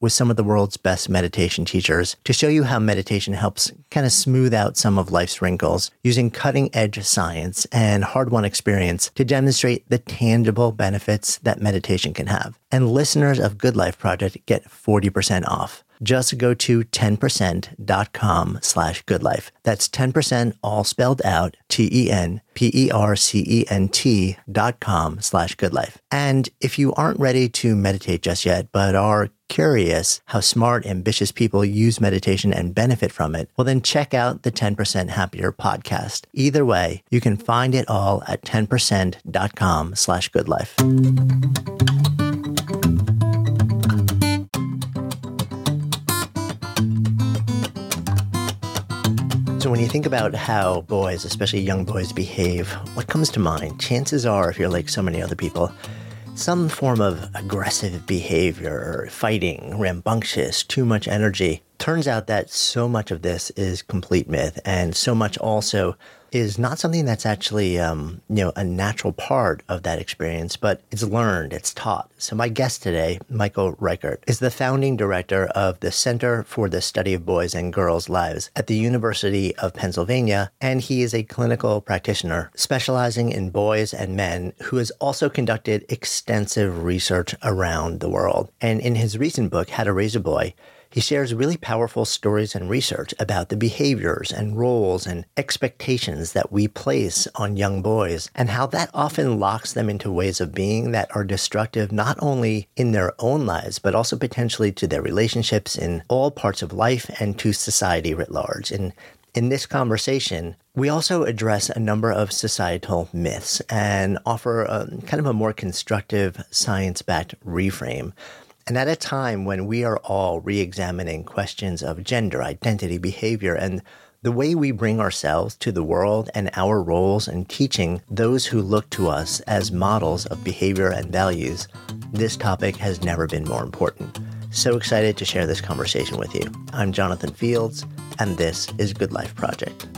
with some of the world's best meditation teachers to show you how meditation helps kind of smooth out some of life's wrinkles using cutting edge science and hard won experience to demonstrate the tangible benefits that meditation can have. And listeners of Good Life Project get 40% off. Just go to 10%.com slash goodlife. That's 10% all spelled out, T-E-N-P-E-R-C-E-N-T dot com slash goodlife. And if you aren't ready to meditate just yet, but are curious how smart, ambitious people use meditation and benefit from it, well, then check out the 10% Happier podcast. Either way, you can find it all at 10%.com slash goodlife. So, when you think about how boys, especially young boys, behave, what comes to mind? Chances are, if you're like so many other people, some form of aggressive behavior, fighting, rambunctious, too much energy. Turns out that so much of this is complete myth, and so much also is not something that's actually um, you know a natural part of that experience, but it's learned, it's taught. So my guest today, Michael Reichert, is the founding director of the Center for the Study of Boys and Girls' Lives at the University of Pennsylvania, and he is a clinical practitioner specializing in boys and men who has also conducted extensive research around the world. And in his recent book, How to Raise a Boy, he shares really powerful stories and research about the behaviors and roles and expectations that we place on young boys and how that often locks them into ways of being that are destructive not only in their own lives, but also potentially to their relationships in all parts of life and to society writ large. And in this conversation, we also address a number of societal myths and offer a, kind of a more constructive science backed reframe and at a time when we are all re examining questions of gender, identity, behavior, and the way we bring ourselves to the world and our roles in teaching those who look to us as models of behavior and values, this topic has never been more important. So excited to share this conversation with you. I'm Jonathan Fields, and this is Good Life Project.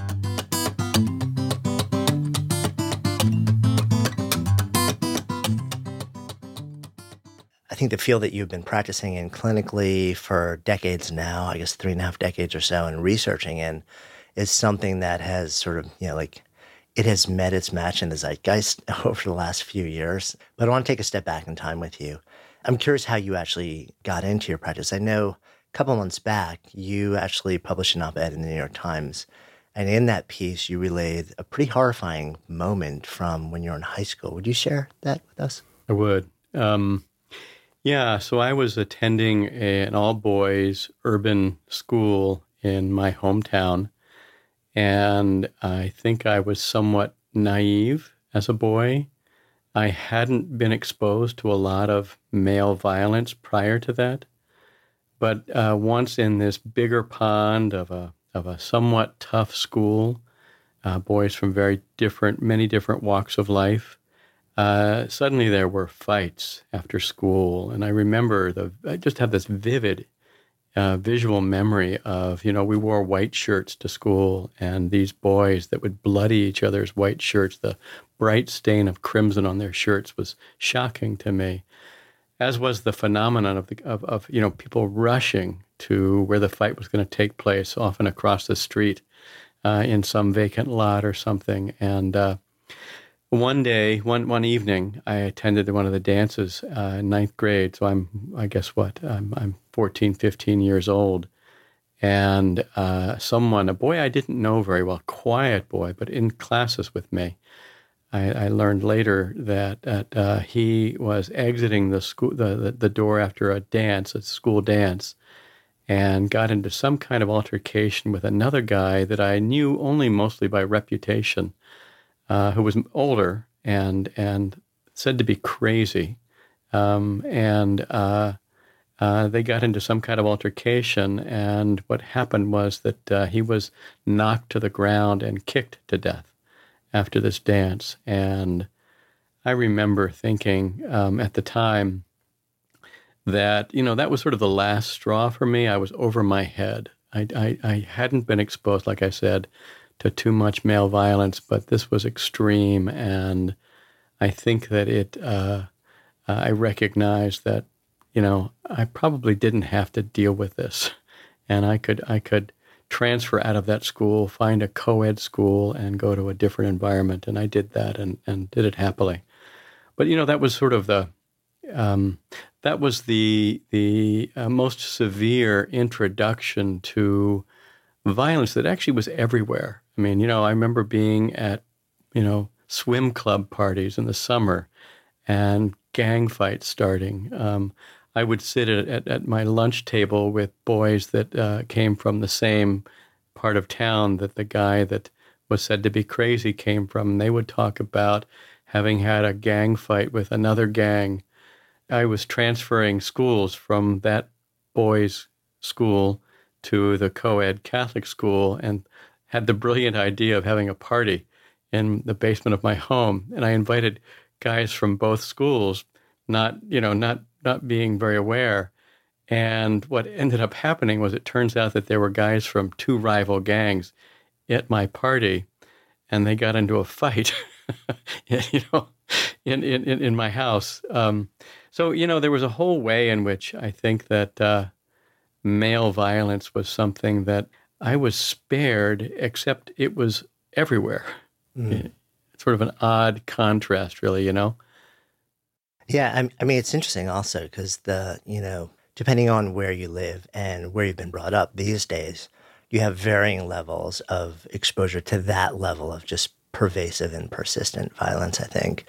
Think the field that you've been practicing in clinically for decades now, I guess three and a half decades or so, and researching in, is something that has sort of, you know, like it has met its match in the zeitgeist over the last few years. But I want to take a step back in time with you. I'm curious how you actually got into your practice. I know a couple months back, you actually published an op ed in the New York Times. And in that piece, you relayed a pretty horrifying moment from when you were in high school. Would you share that with us? I would. Um, yeah, so I was attending a, an all boys urban school in my hometown. And I think I was somewhat naive as a boy. I hadn't been exposed to a lot of male violence prior to that. But uh, once in this bigger pond of a, of a somewhat tough school, uh, boys from very different, many different walks of life, uh, suddenly there were fights after school, and I remember the. I just have this vivid uh, visual memory of you know we wore white shirts to school, and these boys that would bloody each other's white shirts. The bright stain of crimson on their shirts was shocking to me, as was the phenomenon of the of, of you know people rushing to where the fight was going to take place, often across the street uh, in some vacant lot or something, and uh, one day, one one evening, I attended one of the dances, uh, ninth grade. So I'm, I guess what, I'm, I'm 14, 15 years old. And uh, someone, a boy I didn't know very well, quiet boy, but in classes with me. I, I learned later that, that uh, he was exiting the school, the, the, the door after a dance, a school dance, and got into some kind of altercation with another guy that I knew only mostly by reputation uh, who was older and and said to be crazy, um, and uh, uh, they got into some kind of altercation. And what happened was that uh, he was knocked to the ground and kicked to death after this dance. And I remember thinking um, at the time that you know that was sort of the last straw for me. I was over my head. I, I, I hadn't been exposed, like I said, to too much male violence, but this was extreme, and I think that it. Uh, I recognized that you know I probably didn't have to deal with this, and I could I could transfer out of that school, find a co-ed school, and go to a different environment, and I did that and and did it happily. But you know that was sort of the um, that was the the uh, most severe introduction to violence that actually was everywhere. I mean, you know, I remember being at you know swim club parties in the summer and gang fights starting. Um, I would sit at, at, my lunch table with boys that uh, came from the same part of town that the guy that was said to be crazy came from. And they would talk about having had a gang fight with another gang I was transferring schools from that boys' school to the co ed Catholic school and had the brilliant idea of having a party in the basement of my home. And I invited guys from both schools, not, you know, not, not being very aware. And what ended up happening was it turns out that there were guys from two rival gangs at my party and they got into a fight, you know, in, in, in my house. Um, so, you know, there was a whole way in which I think that uh, male violence was something that I was spared, except it was everywhere. Mm. It's sort of an odd contrast, really, you know? Yeah, I, I mean, it's interesting also because the, you know, depending on where you live and where you've been brought up these days, you have varying levels of exposure to that level of just pervasive and persistent violence, I think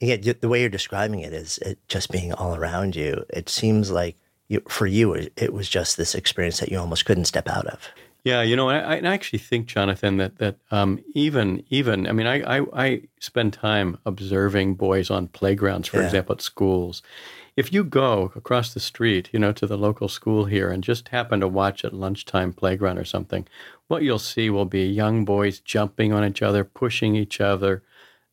yeah, the way you're describing it is it just being all around you. It seems like for you, it was just this experience that you almost couldn't step out of. Yeah, you know, I, I actually think, Jonathan, that that um, even even I mean, I, I, I spend time observing boys on playgrounds, for yeah. example, at schools. If you go across the street, you know, to the local school here, and just happen to watch at lunchtime playground or something, what you'll see will be young boys jumping on each other, pushing each other,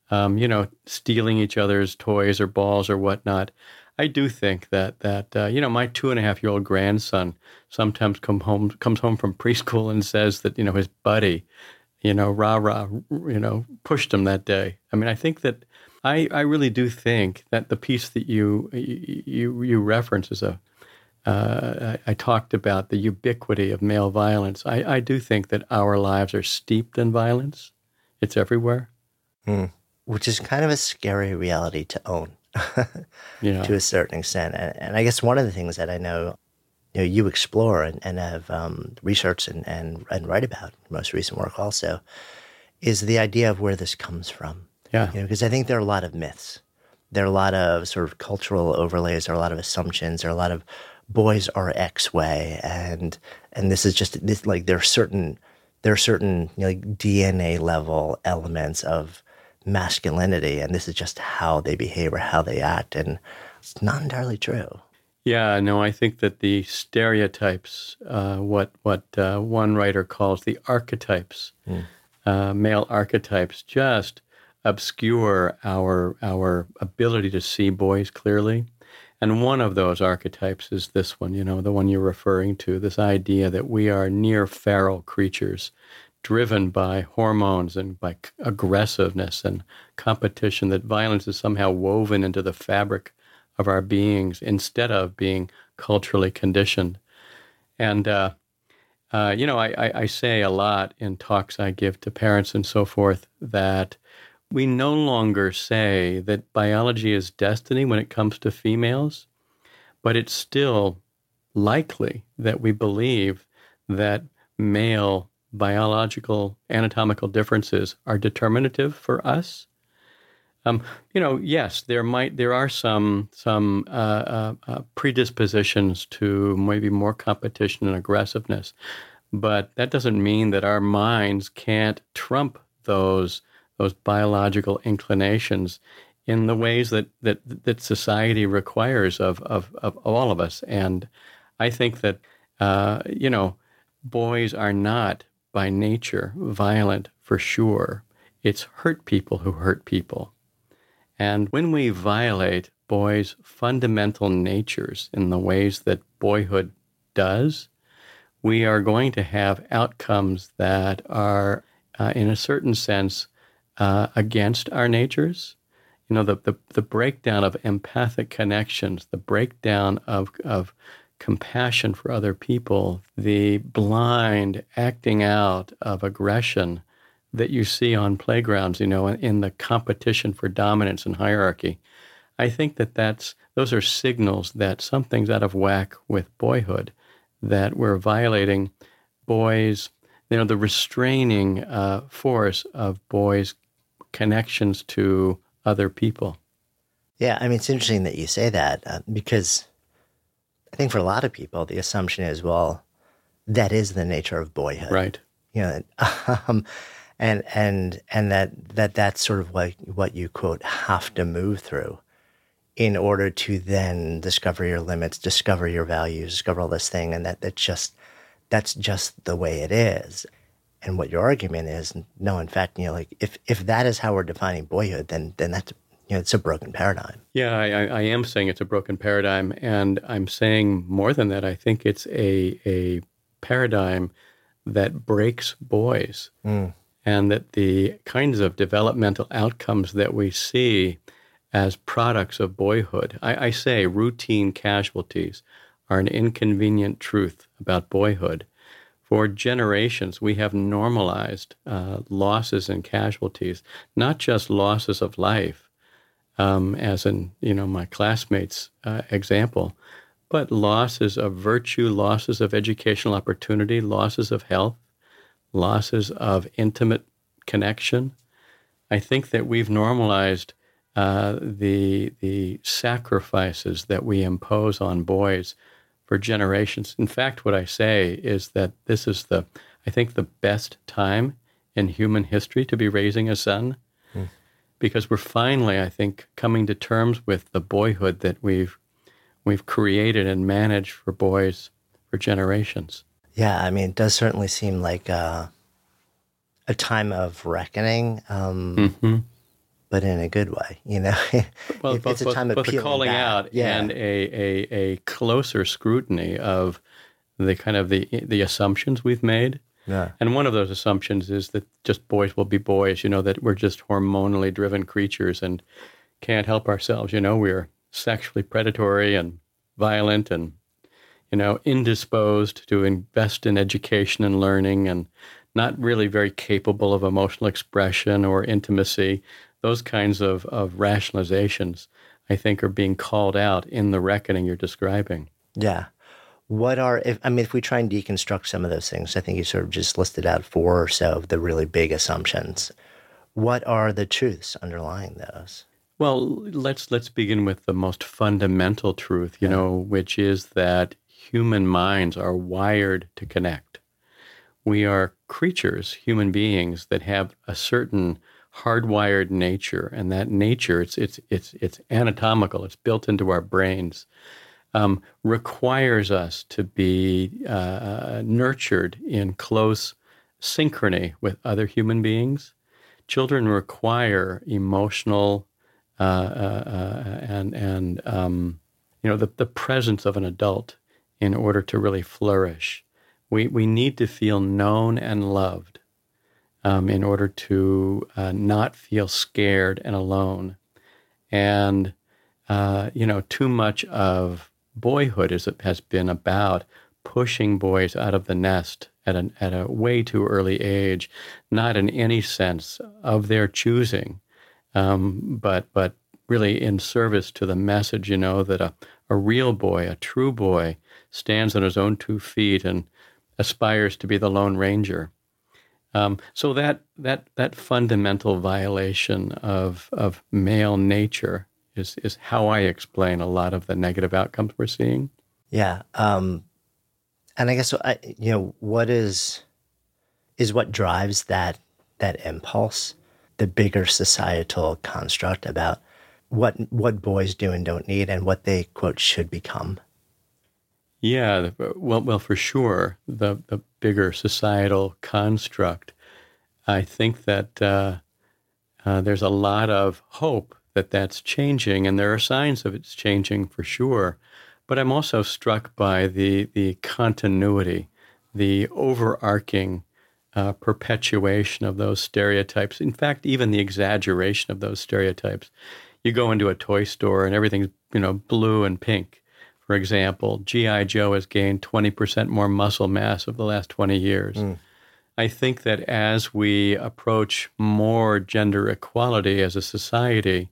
um, you know, stealing each other's toys or balls or whatnot. I do think that that uh, you know my two and a half year old grandson sometimes come home comes home from preschool and says that you know his buddy, you know, rah rah, you know, pushed him that day. I mean, I think that I I really do think that the piece that you you you reference is a uh, I, I, talked about the ubiquity of male violence. I, I do think that our lives are steeped in violence. It's everywhere. Mm which is kind of a scary reality to own yeah. to a certain extent. And, and, I guess one of the things that I know you, know, you explore and, and have um, researched and, and, and write about, most recent work also, is the idea of where this comes from. Yeah. You know, because I think there are a lot of myths. There are a lot of sort of cultural overlays. There are a lot of assumptions. There are a lot of boys are X way, and and this is just this like there are certain there are certain you know, like DNA level elements of masculinity and this is just how they behave or how they act. And it's not entirely true. Yeah, no, I think that the stereotypes, uh, what what uh, one writer calls the archetypes, mm. uh, male archetypes, just obscure our our ability to see boys clearly. And one of those archetypes is this one, you know, the one you're referring to, this idea that we are near feral creatures, driven by hormones and by aggressiveness and competition, that violence is somehow woven into the fabric of our beings instead of being culturally conditioned. And, uh, uh, you know, I, I, I say a lot in talks I give to parents and so forth that we no longer say that biology is destiny when it comes to females, but it's still likely that we believe that male biological anatomical differences are determinative for us. Um, you know, yes, there might there are some some uh, uh, uh, predispositions to maybe more competition and aggressiveness, but that doesn't mean that our minds can't trump those those biological inclinations in the ways that that that society requires of of, of all of us. And I think that uh, you know, boys are not by nature violent for sure. It's hurt people who hurt people. And when we violate boys' fundamental natures in the ways that boyhood does, we are going to have outcomes that are, uh, in a certain sense, uh, against our natures. You know, the, the, the breakdown of empathic connections, the breakdown of, of compassion for other people, the blind acting out of aggression that you see on playgrounds, you know, in, the competition for dominance and hierarchy. I think that that's those are signals that something's out of whack with boyhood, that we're violating boys, you know, the restraining uh, force of boys' connections to other people. Yeah, I mean, it's interesting that you say that uh, because I think for a lot of people, the assumption is, well, that is the nature of boyhood, right? You know, um, and and and that that that's sort of what what you quote have to move through in order to then discover your limits, discover your values, discover all this thing, and that that's just that's just the way it is. And what your argument is, no, in fact, you know, like if if that is how we're defining boyhood, then then that's you know, it's a broken paradigm. Yeah, I, I am saying it's a broken paradigm, and I'm saying more than that. I think it's a a paradigm that breaks boys. Mm and that the kinds of developmental outcomes that we see as products of boyhood, I, I, say routine casualties, are an inconvenient truth about boyhood. For generations, we have normalized uh, losses and casualties, not just losses of life, um, as in you know my classmates' uh, example, but losses of virtue, losses of educational opportunity, losses of health, losses of intimate connection. I think that we've normalized uh, the the sacrifices that we impose on boys for generations. In fact, what I say is that this is the I think the best time in human history to be raising a son. Because we're finally, I think, coming to terms with the boyhood that we've we've created and managed for boys for generations. Yeah, I mean, it does certainly seem like uh, a time of reckoning, um, mm-hmm. but in a good way. You know, well, both, it's a time both, of both calling back. out yeah. and a, a a closer scrutiny of the kind of the the assumptions we've made. Yeah. And one of those assumptions is that just boys will be boys. You know that we're just hormonally driven creatures and can't help ourselves. You know, we're sexually predatory and violent and you know indisposed to invest in education and learning and not really very capable of emotional expression or intimacy. Those kinds of, of rationalizations, I think, are being called out in the reckoning you're describing. Yeah. What are, if, I mean, if we try and deconstruct some of those things, I think you sort of just listed out four or so of the really big assumptions. What are the truths underlying those? Well, let's let's begin with the most fundamental truth, you yeah. know, which is that human minds are wired to connect we are creatures, human beings that have a certain hardwired nature, and that nature it's it's it's it's anatomical. It's built into our brains. Um, requires us to be uh, nurtured in close synchrony with other human beings. Children require emotional uh, uh, uh and and um, you know the, the presence of an adult in order to really flourish. We, we need to feel known and loved um, in order to uh, not feel scared and alone. And, uh, you know, too much of boyhood is, has been about pushing boys out of the nest at, an, at a way too early age, not in any sense of their choosing, um, but, but really in service to the message, you know, that a, a real boy, a true boy, stands on his own two feet and aspires to be the Lone Ranger. Um, so that that that fundamental violation of of male nature is is how I explain a lot of the negative outcomes we're seeing. Yeah, um, and I guess so I, you know what is is what drives that that impulse, the bigger societal construct about what what boys do and don't need, and what they quote should become. Yeah, well, well, for sure, the the bigger societal construct. I think that uh, uh, there's a lot of hope that that's changing, and there are signs of it's changing for sure. But I'm also struck by the the continuity, the overarching uh, perpetuation of those stereotypes. In fact, even the exaggeration of those stereotypes. You go into a toy store and everything's you know blue and pink. For example, GI Joe has gained 20% more muscle mass over the last 20 years. Mm. I think that as we approach more gender equality as a society,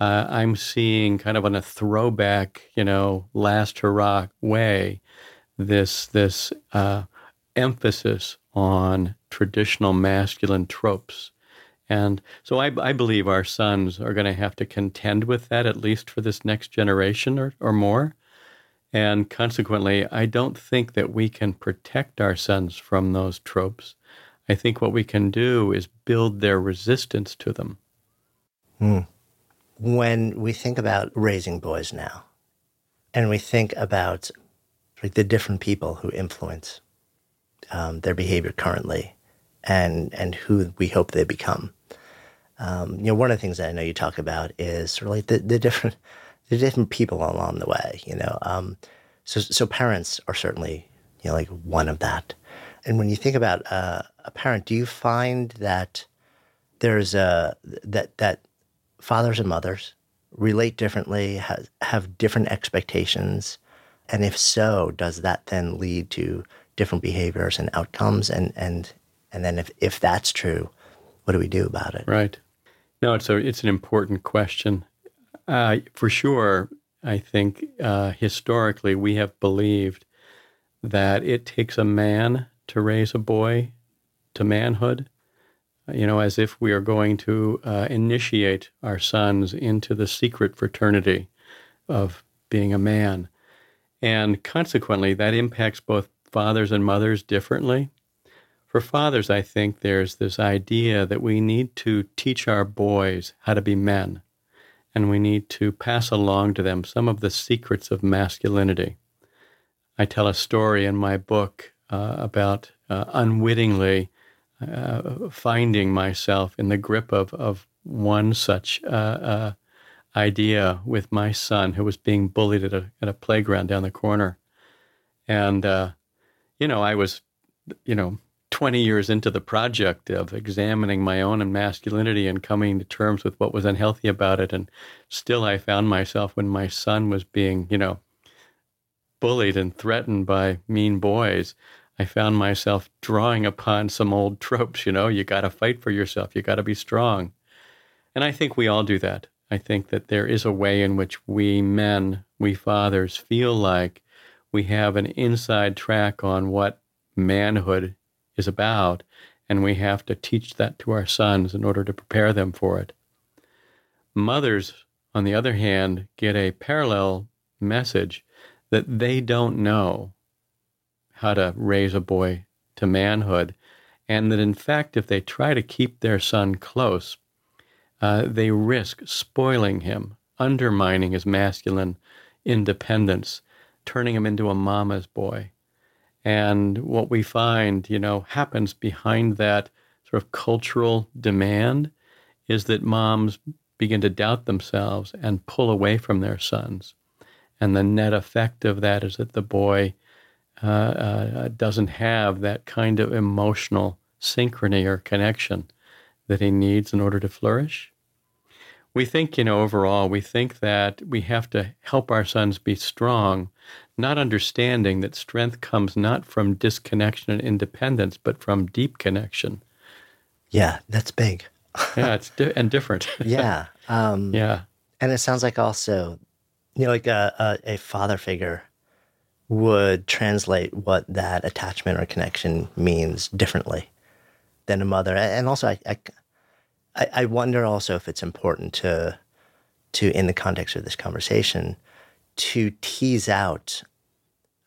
uh, I'm seeing kind of on a throwback, you know, last hurrah way, this this uh, emphasis on traditional masculine tropes. And so I, I believe our sons are going to have to contend with that, at least for this next generation or, or more. And consequently, I don't think that we can protect our sons from those tropes. I think what we can do is build their resistance to them. Hmm. When we think about raising boys now, and we think about like the different people who influence um, their behavior currently, and and who we hope they become. Um, you know, one of the things that I know you talk about is sort of like the, the different the different people along the way. You know, um, so so parents are certainly you know like one of that. And when you think about uh, a parent, do you find that there's a that that fathers and mothers relate differently, have, have different expectations, and if so, does that then lead to different behaviors and outcomes? And and and then if if that's true, what do we do about it? Right. No, it's a it's an important question. Uh, for sure, I think uh, historically we have believed that it takes a man to raise a boy to manhood, you know, as if we are going to uh, initiate our sons into the secret fraternity of being a man. And consequently, that impacts both fathers and mothers differently. For fathers, I think there's this idea that we need to teach our boys how to be men, and we need to pass along to them some of the secrets of masculinity. I tell a story in my book uh, about uh, unwittingly uh, finding myself in the grip of, of one such uh, uh, idea with my son who was being bullied at a, at a playground down the corner. And, uh, you know, I was, you know, 20 years into the project of examining my own masculinity and coming to terms with what was unhealthy about it. And still, I found myself when my son was being, you know, bullied and threatened by mean boys, I found myself drawing upon some old tropes. You know, you got to fight for yourself, you got to be strong. And I think we all do that. I think that there is a way in which we men, we fathers, feel like we have an inside track on what manhood is about, and we have to teach that to our sons in order to prepare them for it. Mothers, on the other hand, get a parallel message that they don't know how to raise a boy to manhood, and that in fact, if they try to keep their son close, uh, they risk spoiling him, undermining his masculine independence, turning him into a mama's boy. And what we find, you know, happens behind that sort of cultural demand is that moms begin to doubt themselves and pull away from their sons. And the net effect of that is that the boy uh, uh, doesn't have that kind of emotional synchrony or connection that he needs in order to flourish. We think, you know, overall, we think that we have to help our sons be strong, not understanding that strength comes not from disconnection and independence, but from deep connection. Yeah, that's big. yeah, it's di- and different. yeah. Um, yeah. And it sounds like also, you know, like a, a, a father figure would translate what that attachment or connection means differently than a mother. And also, I, I, I wonder also if it's important to, to in the context of this conversation, to tease out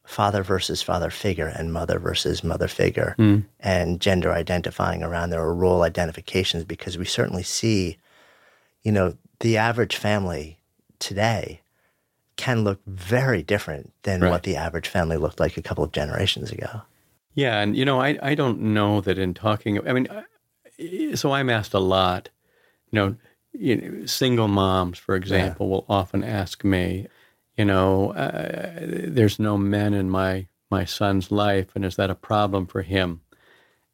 father versus father figure and mother versus mother figure mm. and gender identifying around there or role identifications because we certainly see, you know, the average family today can look very different than right. what the average family looked like a couple of generations ago. Yeah, and you know, I I don't know that in talking. I mean, so I'm asked a lot, you know, you know, single moms, for example, yeah. will often ask me, you know, uh, there's no men in my my son's life, and is that a problem for him?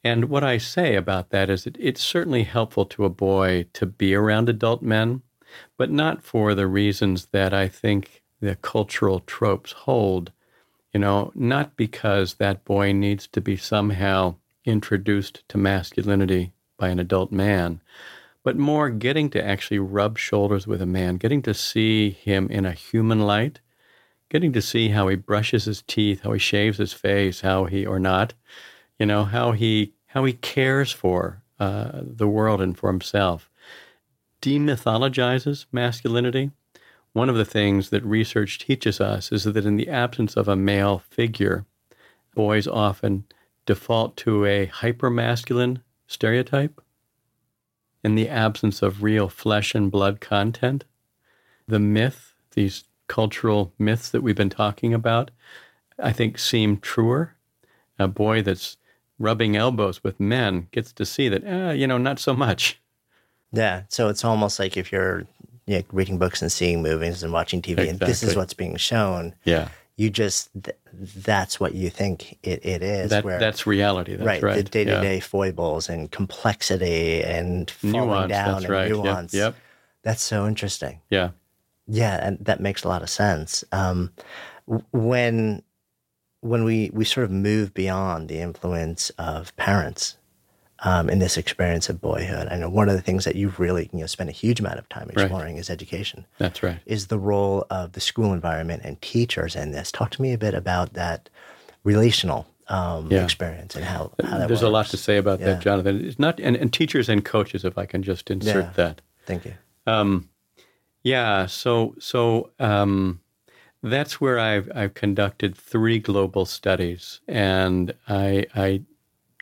And what I say about that is that it's certainly helpful to a boy to be around adult men, but not for the reasons that I think the cultural tropes hold. You know, not because that boy needs to be somehow introduced to masculinity by an adult man, but more getting to actually rub shoulders with a man, getting to see him in a human light, getting to see how he brushes his teeth, how he shaves his face, how he, or not, you know, how he how he cares for uh, the world and for himself. Demythologizes masculinity. One of the things that research teaches us is that in the absence of a male figure, boys often default to a hypermasculine stereotype. In the absence of real flesh and blood content, the myth, these cultural myths that we've been talking about, I think seem truer. A boy that's rubbing elbows with men gets to see that, eh, you know, not so much. Yeah. So it's almost like if you're you know, reading books and seeing movies and watching TV, exactly. and this is what's being shown. Yeah. You just, th- that's what you think it, it is. That, where, that's reality. That's right. right. The day to day foibles and complexity and falling nuance, down and right. nuance. Yep. yep. That's so interesting. Yeah. Yeah. And that makes a lot of sense. Um, when when we, we sort of move beyond the influence of parents um, in this experience of boyhood, I know one of the things that you've really you know spent a huge amount of time exploring right. is education. That's right. Is the role of the school environment and teachers in this? Talk to me a bit about that relational um, yeah. experience and how, how There's works. a lot to say about yeah. that, Jonathan. It's not and, and, teachers and coaches, if I can just insert yeah. that. Thank you. Um, yeah. So so. Um, that's where I've, I've conducted three global studies. And I, I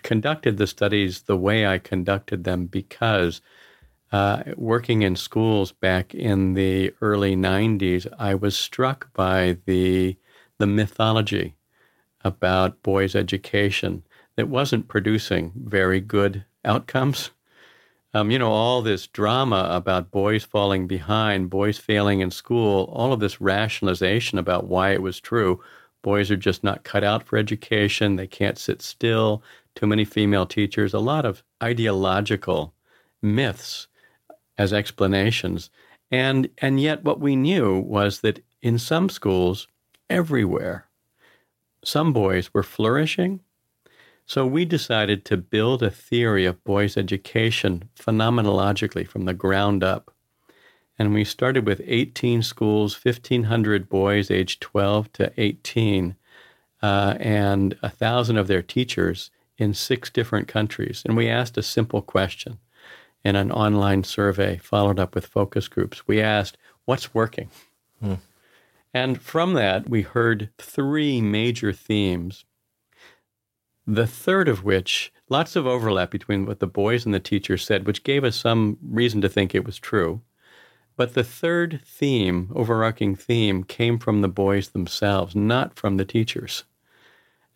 conducted the studies the way I conducted them because uh, working in schools back in the early 90s, I was struck by the, the mythology about boys' education that wasn't producing very good outcomes um, you know, all this drama about boys falling behind, boys failing in school, all of this rationalization about why it was true. Boys are just not cut out for education. They can't sit still. Too many female teachers. A lot of ideological myths as explanations. And, and yet, what we knew was that in some schools, everywhere, some boys were flourishing so we decided to build a theory of boys' education phenomenologically from the ground up. And we started with 18 schools, 1,500 boys aged 12 to 18, uh, and 1,000 of their teachers in six different countries. And we asked a simple question in an online survey, followed up with focus groups. We asked, What's working? Hmm. And from that, we heard three major themes the third of which, lots of overlap between what the boys and the teachers said, which gave us some reason to think it was true. But the third theme, overarching theme, came from the boys themselves, not from the teachers.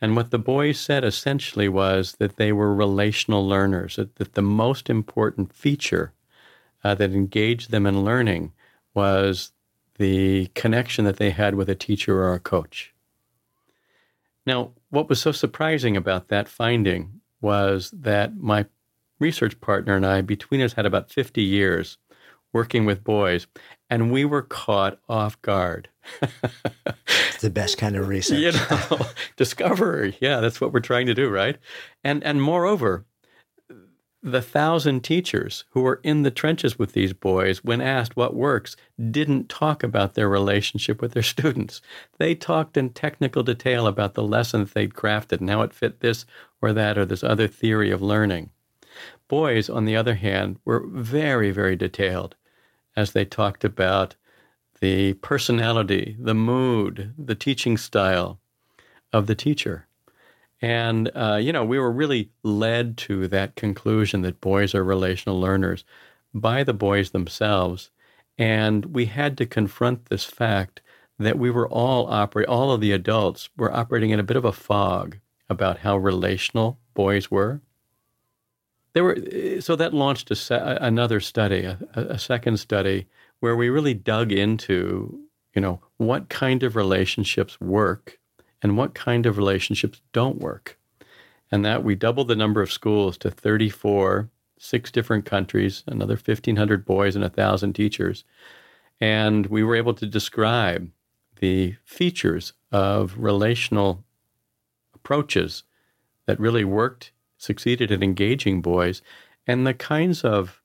And what the boys said essentially was that they were relational learners, that, that the most important feature uh, that engaged them in learning was the connection that they had with a teacher or a coach. Now, what was so surprising about that finding was that my research partner and I, between us, had about 50 years working with boys, and we were caught off guard. It's the best kind of research. you know, discovery. Yeah, that's what we're trying to do, right? And and moreover, the thousand teachers who were in the trenches with these boys, when asked what works, didn't talk about their relationship with their students. They talked in technical detail about the lesson that they'd crafted and how it fit this or that or this other theory of learning. Boys, on the other hand, were very, very detailed as they talked about the personality, the mood, the teaching style of the teacher. And, uh, you know, we were really led to that conclusion that boys are relational learners by the boys themselves. And we had to confront this fact that we were all operate, all of the adults were operating in a bit of a fog about how relational boys were. there were so that launched a se- another study, a, a second study, where we really dug into you know what kind of relationships work and what kind of relationships don't work, and that we doubled the number of schools to 34, six different countries, another 1,500 boys and 1,000 teachers, and we were able to describe the features of relational approaches that really worked, succeeded at engaging boys, and the kinds of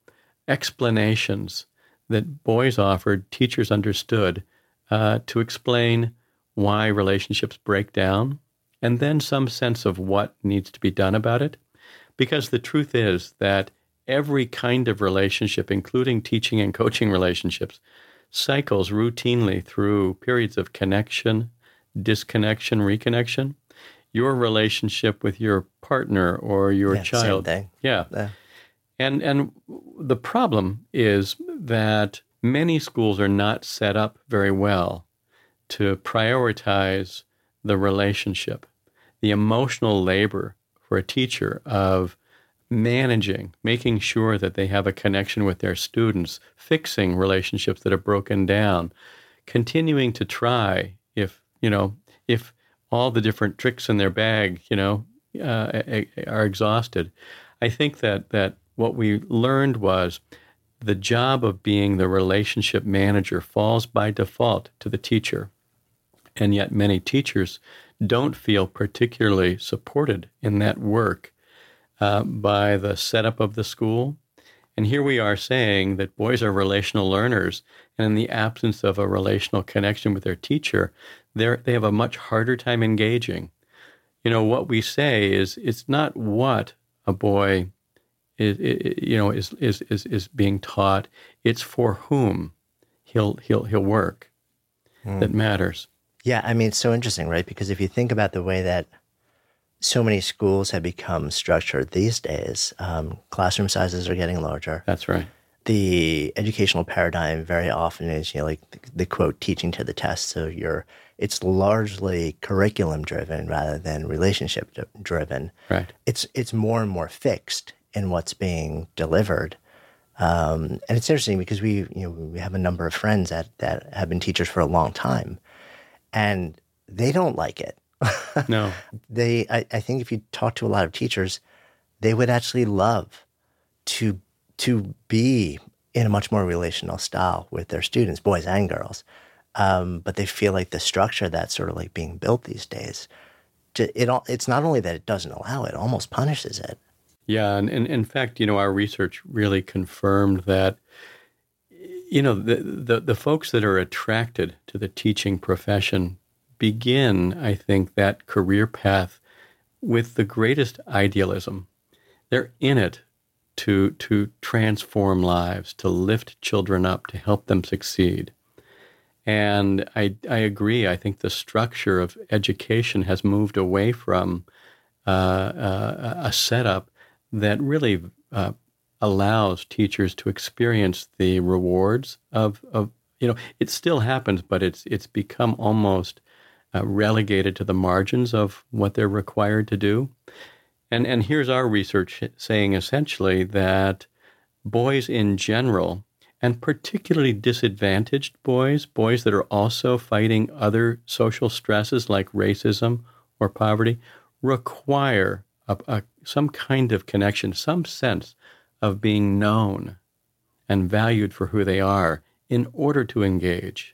explanations that boys offered, teachers understood uh, to explain why relationships break down, and then some sense of what needs to be done about it. Because the truth is that every kind of relationship, including teaching and coaching relationships, cycles routinely through periods of connection, disconnection, reconnection. Your relationship with your partner or your Yeah, same child. thing. Yeah. Yeah. And and the problem is that many schools are not set up very well to prioritize the relationship, the emotional labor for a teacher of managing, making sure that they have a connection with their students, fixing relationships that are broken down, continuing to try if, you know, if all the different tricks in their bag, you know, uh, are exhausted. I think that that what we learned was the job of being the relationship manager falls by default to the teacher. And yet many teachers don't feel particularly supported in that work uh, by the setup of the school. And here we are saying that boys are relational learners, and in the absence of a relational connection with their teacher, they they have a much harder time engaging. You know what we say is it's not what a boy is, you know is, is is is being taught; it's for whom he'll he'll he'll work that matters. Yeah, I mean, it's so interesting, right? Because if you think about the way that so many schools have become structured these days, um, classroom sizes are getting larger. That's right. The educational paradigm very often is, you know, like the, the quote, teaching to the test. So you're, it's largely curriculum driven rather than relationship driven. Right. It's it's more and more fixed in what's being delivered. Um, and it's interesting because we, you know, we have a number of friends that, that have been teachers for a long time and they don't like it. No. they I, I think if you talk to a lot of teachers, they would actually love to to be in a much more relational style with their students, boys and girls. Um, but they feel like the structure that's sort of like being built these days, ju- it all, it's not only that it doesn't allow it, it almost punishes it. Yeah, and, and in fact, you know, our research really confirmed that, you know, the, the, the folks that are attracted to the teaching profession begin, I think, that career path with the greatest idealism. They're in it to, to transform lives, to lift children up, to help them succeed. And I, I agree. I think the structure of education has moved away from uh, uh, a setup that really uh, allows teachers to experience the rewards of, of you know it still happens, but it's it's become almost uh, relegated to the margins of what they're required to do. And and here's our research saying essentially that boys in general, and particularly disadvantaged boys, boys that are also fighting other social stresses like racism or poverty, require a, a, some kind of connection, some sense of being known and valued for who they are in order to engage.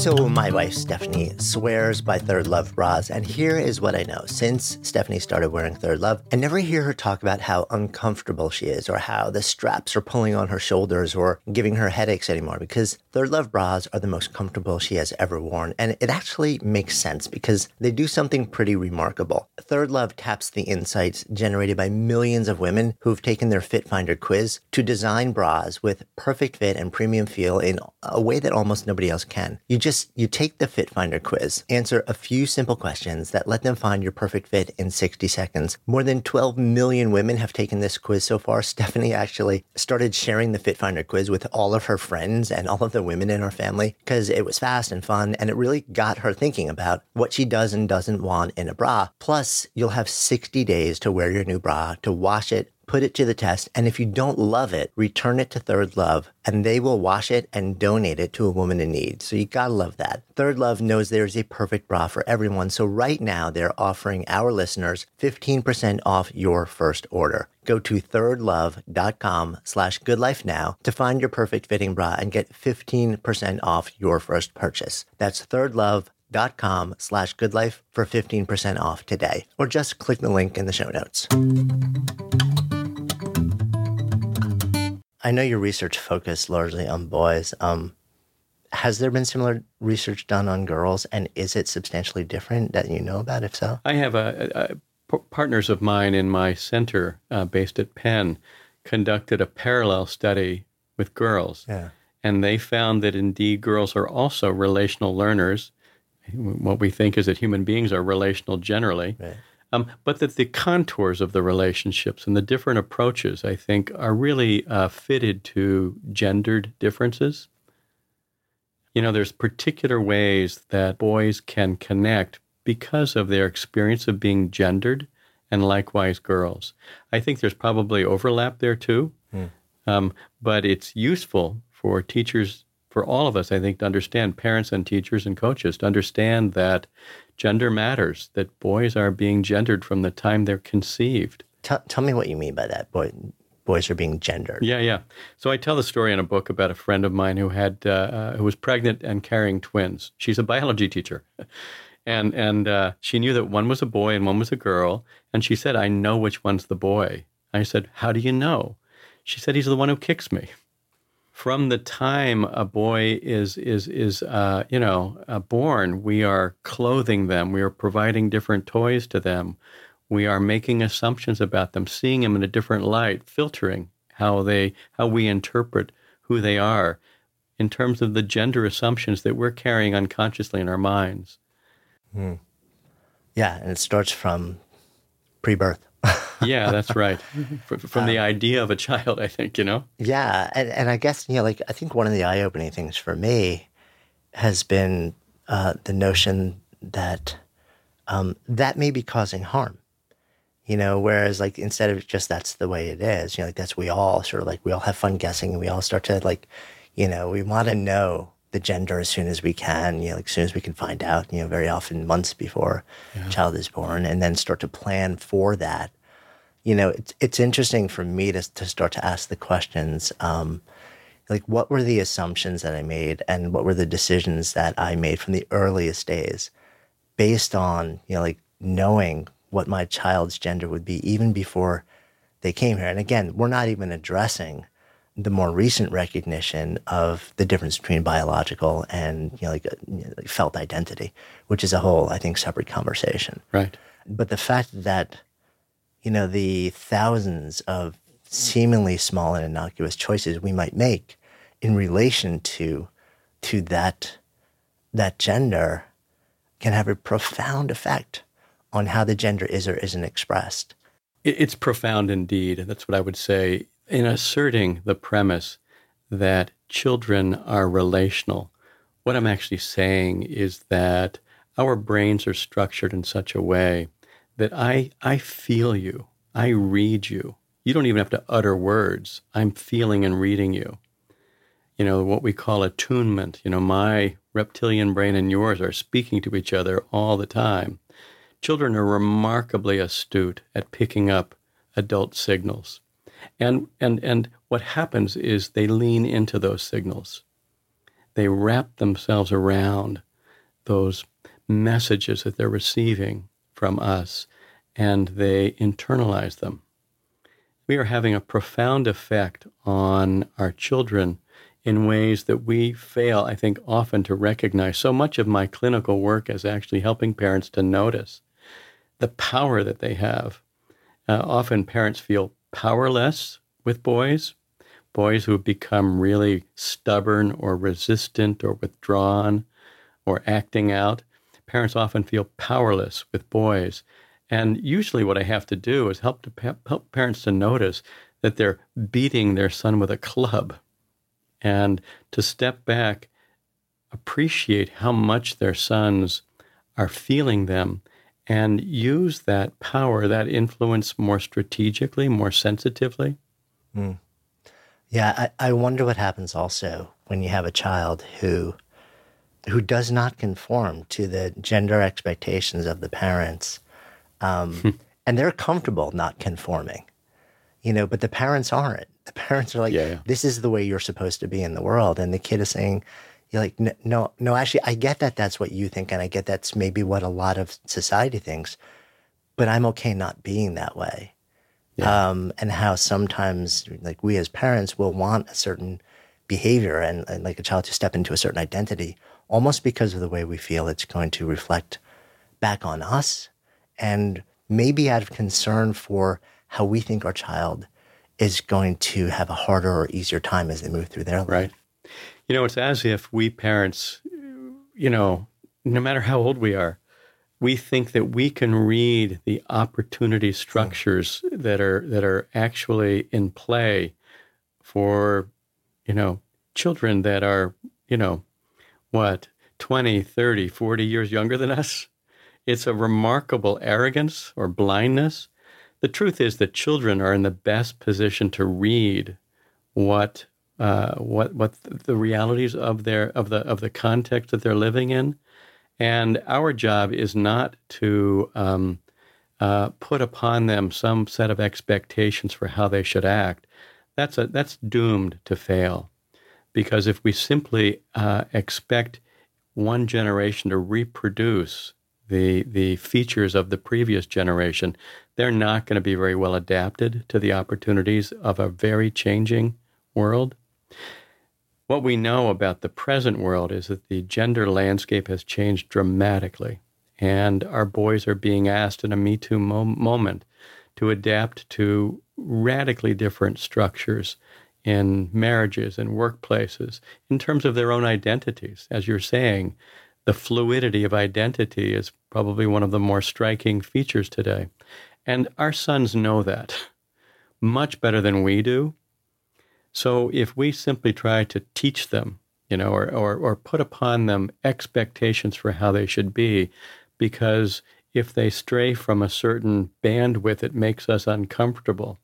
So, my wife Stephanie swears by Third Love bras, and here is what I know. Since Stephanie started wearing Third Love, I never hear her talk about how uncomfortable she is, or how the straps are pulling on her shoulders, or giving her headaches anymore, because Third Love bras are the most comfortable she has ever worn. And it actually makes sense because they do something pretty remarkable. Third Love taps the insights generated by millions of women who've taken their Fit Finder quiz to design bras with perfect fit and premium feel in a way that almost nobody else can. You just just you take the Fit Finder quiz, answer a few simple questions that let them find your perfect fit in 60 seconds. More than 12 million women have taken this quiz so far. Stephanie actually started sharing the Fit Finder quiz with all of her friends and all of the women in her family because it was fast and fun and it really got her thinking about what she does and doesn't want in a bra. Plus, you'll have 60 days to wear your new bra, to wash it, put it to the test. And if you don't love it, return it to Third Love and they will wash it and donate it to a woman in need. So you gotta love that. Third Love knows there's a perfect bra for everyone. So right now they're offering our listeners 15% off your first order. Go to thirdlove.com slash goodlife now to find your perfect fitting bra and get 15% off your first purchase. That's thirdlove.com slash goodlife for 15% off today. Or just click the link in the show notes. I know your research focused largely on boys. Um, has there been similar research done on girls, and is it substantially different that you know about? If so, I have a, a, a partners of mine in my center uh, based at Penn conducted a parallel study with girls, yeah. and they found that indeed girls are also relational learners. What we think is that human beings are relational generally. Right. Um, but that the contours of the relationships and the different approaches, I think, are really uh, fitted to gendered differences. You know, there's particular ways that boys can connect because of their experience of being gendered, and likewise girls. I think there's probably overlap there too, mm. um, but it's useful for teachers, for all of us, I think, to understand, parents and teachers and coaches, to understand that gender matters, that boys are being gendered from the time they're conceived. Tell, tell me what you mean by that. Boy, boys are being gendered. Yeah, yeah. So I tell the story in a book about a friend of mine who had uh, uh, who was pregnant and carrying twins. She's a biology teacher, and and uh, she knew that one was a boy and one was a girl. And she said, "I know which one's the boy." I said, "How do you know?" She said, "He's the one who kicks me." From the time a boy is is is uh, you know uh, born, we are clothing them, we are providing different toys to them, we are making assumptions about them, seeing them in a different light, filtering how they how we interpret who they are in terms of the gender assumptions that we're carrying unconsciously in our minds. Hmm. Yeah, and it starts from pre-birth yeah, that's right. From the um, idea of a child, I think, you know? Yeah. And, and I guess, you know, like, I think one of the eye opening things for me has been uh, the notion that um, that may be causing harm. You know, whereas like instead of just that's the way it is, you know, like that's we all sort of like we all have fun guessing and we all start to like, you know, we want to know the gender as soon as we can, you know, like as soon as we can find out, you know, very often months before yeah. child is born, and then start to plan for that you know, it's it's interesting for me to to start to ask the questions. Um, like, what were the assumptions that I made, and what were the decisions that I made from the earliest days, based on you know, like knowing what my child's gender would be even before they came here. And again, we're not even addressing the more recent recognition of the difference between biological and you know, like, uh, you know, like felt identity, which is a whole, I think, separate conversation. Right. But the fact that you know, the thousands of seemingly small and innocuous choices we might make in relation to to that that gender can have a profound effect on how the gender is or isn't expressed. It's profound indeed. And that's what I would say in asserting the premise that children are relational. what I'm actually saying is that our brains are structured in such a way that I, I feel you, I read you. You don't even have to utter words. I'm feeling and reading you. You know, what we call attunement. You know, my reptilian brain and yours are speaking to each other all the time. Children are remarkably astute at picking up adult signals. And, and, and what happens is they lean into those signals. They wrap themselves around those messages that they're receiving from us and they internalize them. We are having a profound effect on our children in ways that we fail, I think, often to recognize. So much of my clinical work is actually helping parents to notice the power that they have. Uh, often parents feel powerless with boys, boys who have become really stubborn or resistant or withdrawn or acting out. Parents often feel powerless with boys. And usually, what I have to do is help to help parents to notice that they're beating their son with a club, and to step back, appreciate how much their sons are feeling them, and use that power, that influence more strategically, more sensitively. Mm. Yeah, I, I wonder what happens also when you have a child who who does not conform to the gender expectations of the parents, um, and they're comfortable not conforming, you know, but the parents aren't. The parents are like, yeah, yeah. "This is the way you're supposed to be in the world," and the kid is saying, you're like, no, no, actually, I get that that's what you think, and I get that's maybe what a lot of society thinks, but I'm okay not being that way. Yeah. Um, and how sometimes, like we as parents, will want a certain behavior and, and like a child to step into a certain identity, almost because of the way we feel it's going to reflect back on us, and maybe out of concern for how we think our child is going to have a harder or easier time as they move through their life. Right. You know, it's as if we parents, you know, no matter how old we are, we think that we can read the opportunity structures that are that are actually in play for, you know, children that are, you know, what, 20, 30, 40 years younger than us. It's a remarkable arrogance or blindness. The truth is that children are in the best position to read what uh, what what the realities of their of the of the context that they're living in, and our job is not to um, uh, put upon them some set of expectations for how they should act. That's a that's doomed to fail, because if we simply uh, expect one generation to reproduce the the features of the previous generation, they're not going to be very well adapted to the opportunities of a very changing world. What we know about the present world is that the gender landscape has changed dramatically, and our boys are being asked in a Me Too mo- moment to adapt to radically different structures in marriages and workplaces in terms of their own identities. As you're saying, the fluidity of identity is probably one of the more striking features today. And our sons know that much better than we do. So if we simply try to teach them, you know, or, or, or put upon them expectations for how they should be, because if they stray from a certain bandwidth, it makes us uncomfortable.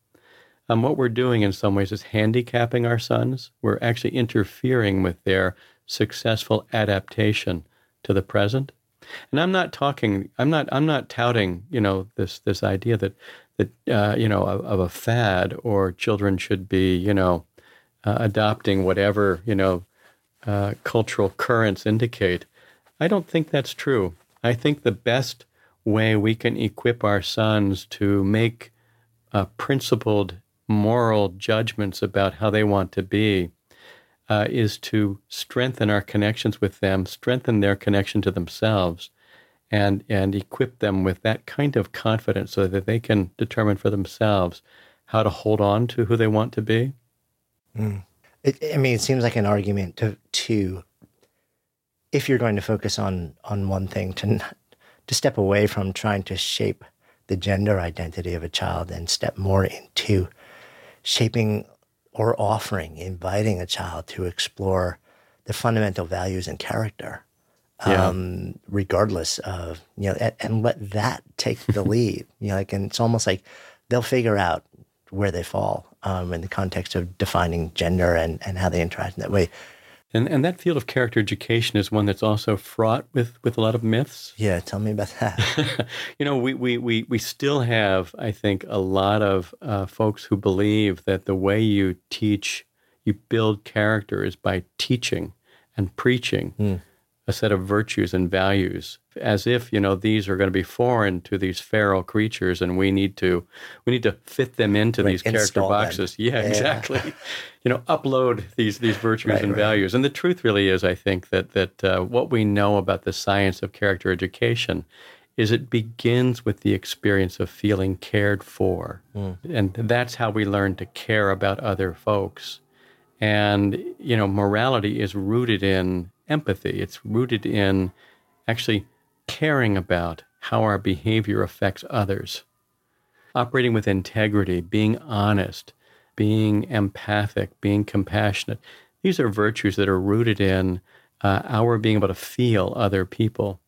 Um, what we're doing in some ways is handicapping our sons. We're actually interfering with their successful adaptation to the present. And I'm not talking. I'm not. I'm not touting. You know this this idea that that uh, you know of, of, a fad or children should be you know uh, adopting whatever you know uh, cultural currents indicate. I don't think that's true. I think the best way we can equip our sons to make uh, principled moral judgments about how they want to be uh, is to strengthen our connections with them, strengthen their connection to themselves, and and equip them with that kind of confidence so that they can determine for themselves how to hold on to who they want to be Mm. It, I mean, it seems like an argument to to if you're going to focus on on one thing to not, to step away from trying to shape the gender identity of a child and step more into shaping or offering, inviting a child to explore the fundamental values and character, Yeah. um, regardless of you know, and, and let that take the lead. You know, like, and it's almost like they'll figure out where they fall um, in the context of defining gender and and how they interact in that way. And and that field of character education is one that's also fraught with with a lot of myths. Yeah, tell me about that. you know, we, we, we, we still have, I think, a lot of uh, folks who believe that the way you teach, you build character is by teaching and preaching a set of virtues and values, as if you know these are going to be foreign to these feral creatures, and we need to we need to fit them into Right, these character boxes. Yeah, Yeah. exactly. you know, upload these these virtues Right, and right. values. And the truth really is, I think that that uh, what we know about the science of character education is it begins with the experience of feeling cared for, and that's how we learn to care about other folks. And you know, morality is rooted in empathy. It's rooted in actually caring about how our behavior affects others operating with integrity, being honest, being empathic, being compassionate. These are virtues that are rooted in uh, our being able to feel other people.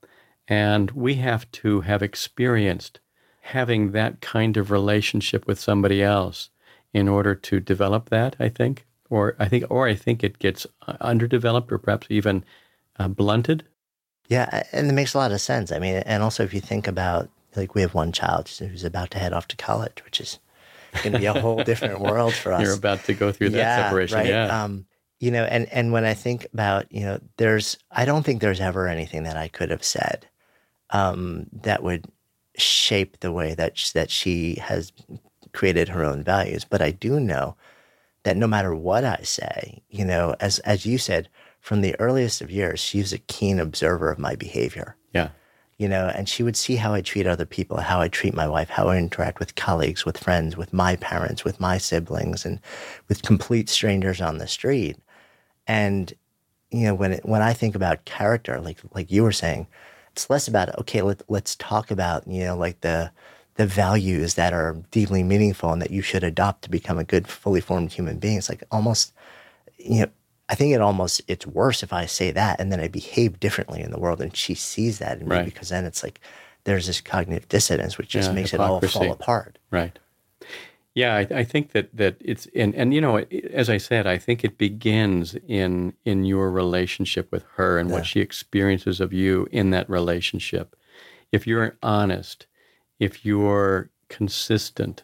And we have to have experienced having that kind of relationship with somebody else in order to develop that, I think. Or I think, or I think it gets uh, underdeveloped or perhaps even uh, blunted. Yeah, and it makes a lot of sense. I mean, and also if you think about like we have one child who's about to head off to college, which is going to be a whole different world for us. You're about to go through that separation. Right? Yeah. Um, you know, and and when I think about, you know, there's I don't think there's ever anything that I could have said um, that would shape the way that sh- that she has created her own values. But I do know that no matter what I say, you know, as as you said, from the earliest of years, she was a keen observer of my behavior yeah. you know, and she would see how I treat other people, how I treat my wife, how I interact with colleagues, with friends, with my parents, with my siblings, and with complete strangers on the street. And you know, when it, when I think about character, like like you were saying, it's less about okay, let let's talk about you know like the the values that are deeply meaningful and that you should adopt to become a good, fully formed human being. It's like almost, you know, I think it almost it's worse if I say that and then I behave differently in the world and she sees that in me Right. because then it's like there's this cognitive dissonance which just Yeah, makes it all fall apart. Right. Yeah, I, I think that that it's and and you know, as I said, I think it begins in in your relationship with her and what she experiences of you in that relationship. If you're honest, if you're consistent,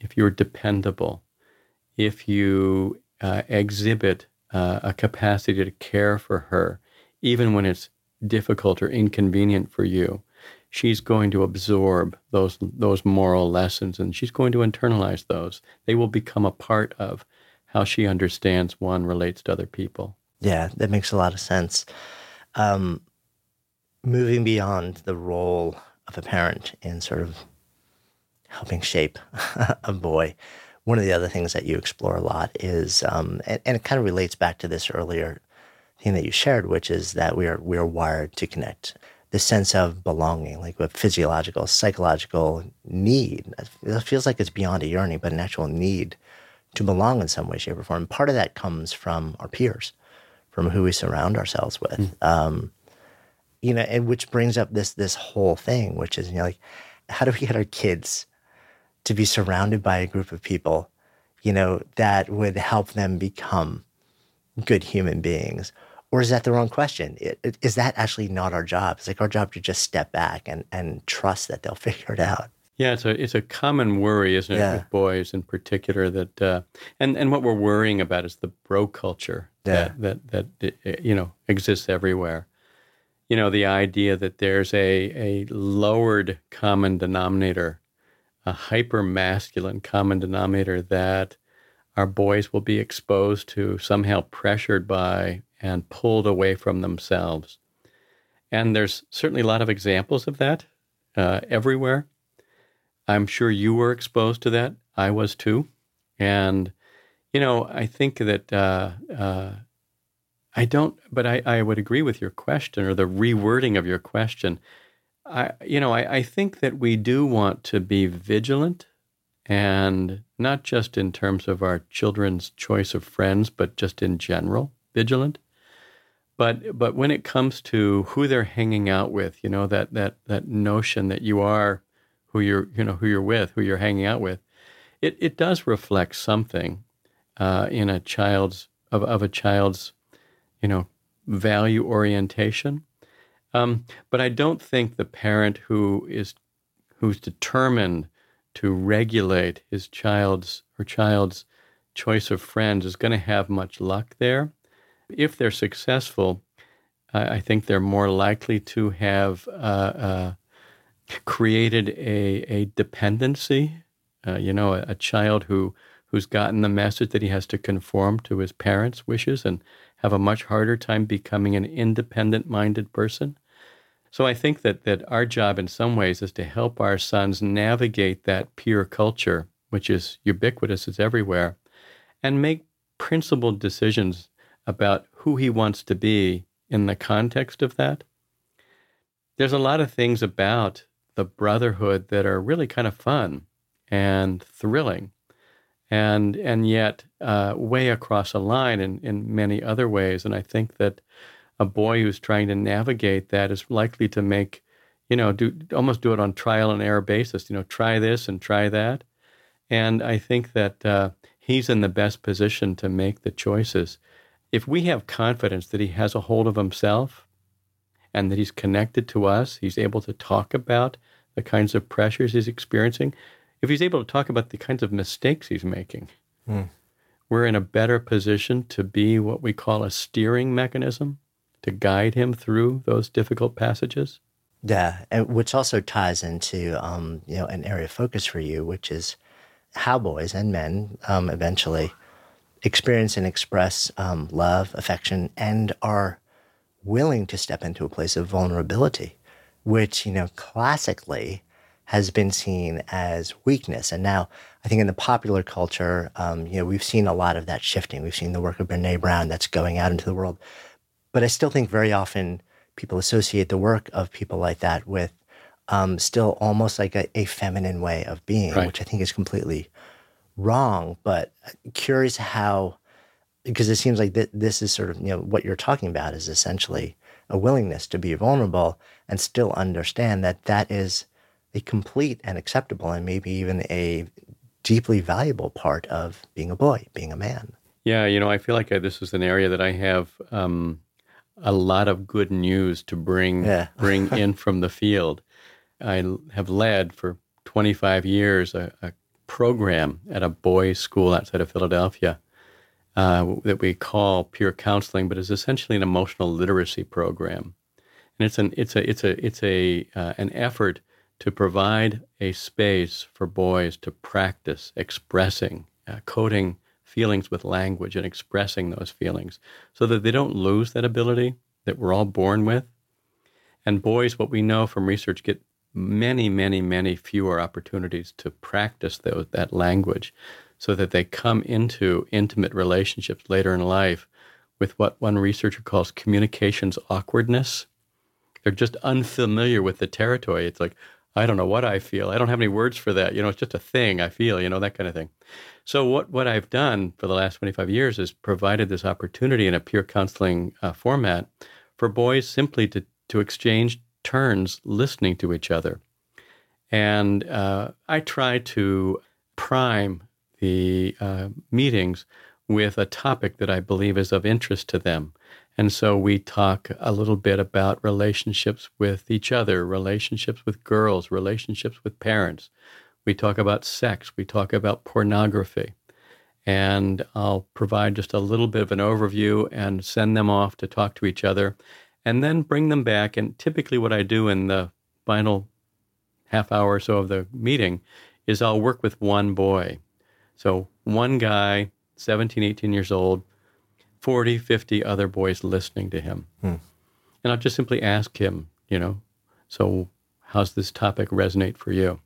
if you're dependable, if you uh, exhibit uh, a capacity to care for her, even when it's difficult or inconvenient for you, she's going to absorb those those moral lessons and she's going to internalize those. They will become a part of how she understands one relates to other people. Yeah, that makes a lot of sense. Um, moving beyond the role of a parent in sort of helping shape a boy, one of the other things that you explore a lot is, um, and, and it kind of relates back to this earlier thing that you shared, which is that we are we are wired to connect. The sense of belonging, like a physiological, psychological need. It feels like it's beyond a yearning, but an actual need to belong in some way, shape, or form. Part of that comes from our peers from who we surround ourselves with. Um, you know, and which brings up this this whole thing, which is you know, like, how do we get our kids to be surrounded by a group of people, you know, that would help them become good human beings? Or is that the wrong question? Is that actually not our job? It's like our job to just step back and, and trust that they'll figure it out. Yeah, it's a it's a common worry, isn't it, Yeah. with boys in particular? That uh, and and what we're worrying about is the bro culture Yeah. that that that uh, you know exists everywhere. You know, the idea that there's a a lowered common denominator, a hyper masculine common denominator that our boys will be exposed to, somehow pressured by, and pulled away from themselves. And there's certainly a lot of examples of that uh, everywhere. I'm sure you were exposed to that. I was too. And, you know, I think that uh, uh, I don't, but I, I would agree with your question or the rewording of your question. I, you know, I, I think that we do want to be vigilant and not just in terms of our children's choice of friends, but just in general, vigilant. But but when it comes to who they're hanging out with, you know that that that notion that you are who you're you know who you're with, who you're hanging out with, it it does reflect something uh, in a child's of of a child's you know value orientation. Um, but I don't think the parent who is who's determined to regulate his child's her child's choice of friends is going to have much luck there. If they're successful, I think they're more likely to have uh, uh, created a, a dependency. Uh, you know, a, a, child who who's gotten the message that he has to conform to his parents' wishes and have a much harder time becoming an independent-minded person. So I think that that our job, in some ways, is to help our sons navigate that peer culture, which is ubiquitous, is everywhere, and make principled decisions about who he wants to be in the context of that. There's a lot of things about the brotherhood that are really kind of fun and thrilling, and and yet uh, way across a line in, in many other ways. And I think that a boy who's trying to navigate that is likely to make, you know, do almost do it on trial and error basis. You know, try this and try that. And I think that uh, he's in the best position to make the choices. If we have confidence that he has a hold of himself and that he's connected to us, he's able to talk about the kinds of pressures he's experiencing, if he's able to talk about the kinds of mistakes he's making, mm. we're in a better position to be what we call a steering mechanism to guide him through those difficult passages. Yeah, and which also ties into um, you know an area of focus for you, which is how boys and men um, eventually experience and express um, love, affection, and are willing to step into a place of vulnerability, which, you know, classically has been seen as weakness. And now I think in the popular culture, um, you know, we've seen a lot of that shifting. We've seen the work of Brene Brown that's going out into the world. But I still think very often people associate the work of people like that with um, still almost like a, a, feminine way of being, right. which I think is completely wrong. But curious how, because it seems like th- this is sort of you know what you're talking about is essentially a willingness to be vulnerable and still understand that that is a complete and acceptable and maybe even a deeply valuable part of being a boy, being a man. Yeah, you know, I feel like I, this is an area that I have um, a lot of good news to bring yeah. bring in from the field. I have led for 25 years a, a program at a boys' school outside of Philadelphia uh, that we call peer counseling, but is essentially an emotional literacy program. And it's an it's a it's a it's a uh, an effort to provide a space for boys to practice expressing, uh, coding feelings with language and expressing those feelings, so that they don't lose that ability that we're all born with. And boys, what we know from research, get many, many, many fewer opportunities to practice that language so that they come into intimate relationships later in life with what one researcher calls communications awkwardness. They're just unfamiliar with the territory. It's like, I don't know what I feel. I don't have any words for that. You know, it's just a thing I feel, you know, that kind of thing. So, what, what I've done for the last 25 years is provided this opportunity in a peer counseling uh, format for boys simply to, to exchange turns listening to each other. And uh, I try to prime the uh, meetings with a topic that I believe is of interest to them. And so we talk a little bit about relationships with each other, relationships with girls, relationships with parents. We talk about sex, we talk about pornography. And I'll provide just a little bit of an overview and send them off to talk to each other and then bring them back. And typically, what I do in the final half hour or so of the meeting is I'll work with one boy. So, one guy, 17, 18 years old, 40, 50 other boys listening to him. Hmm. And I'll just simply ask him, you know, so how's this topic resonate for you?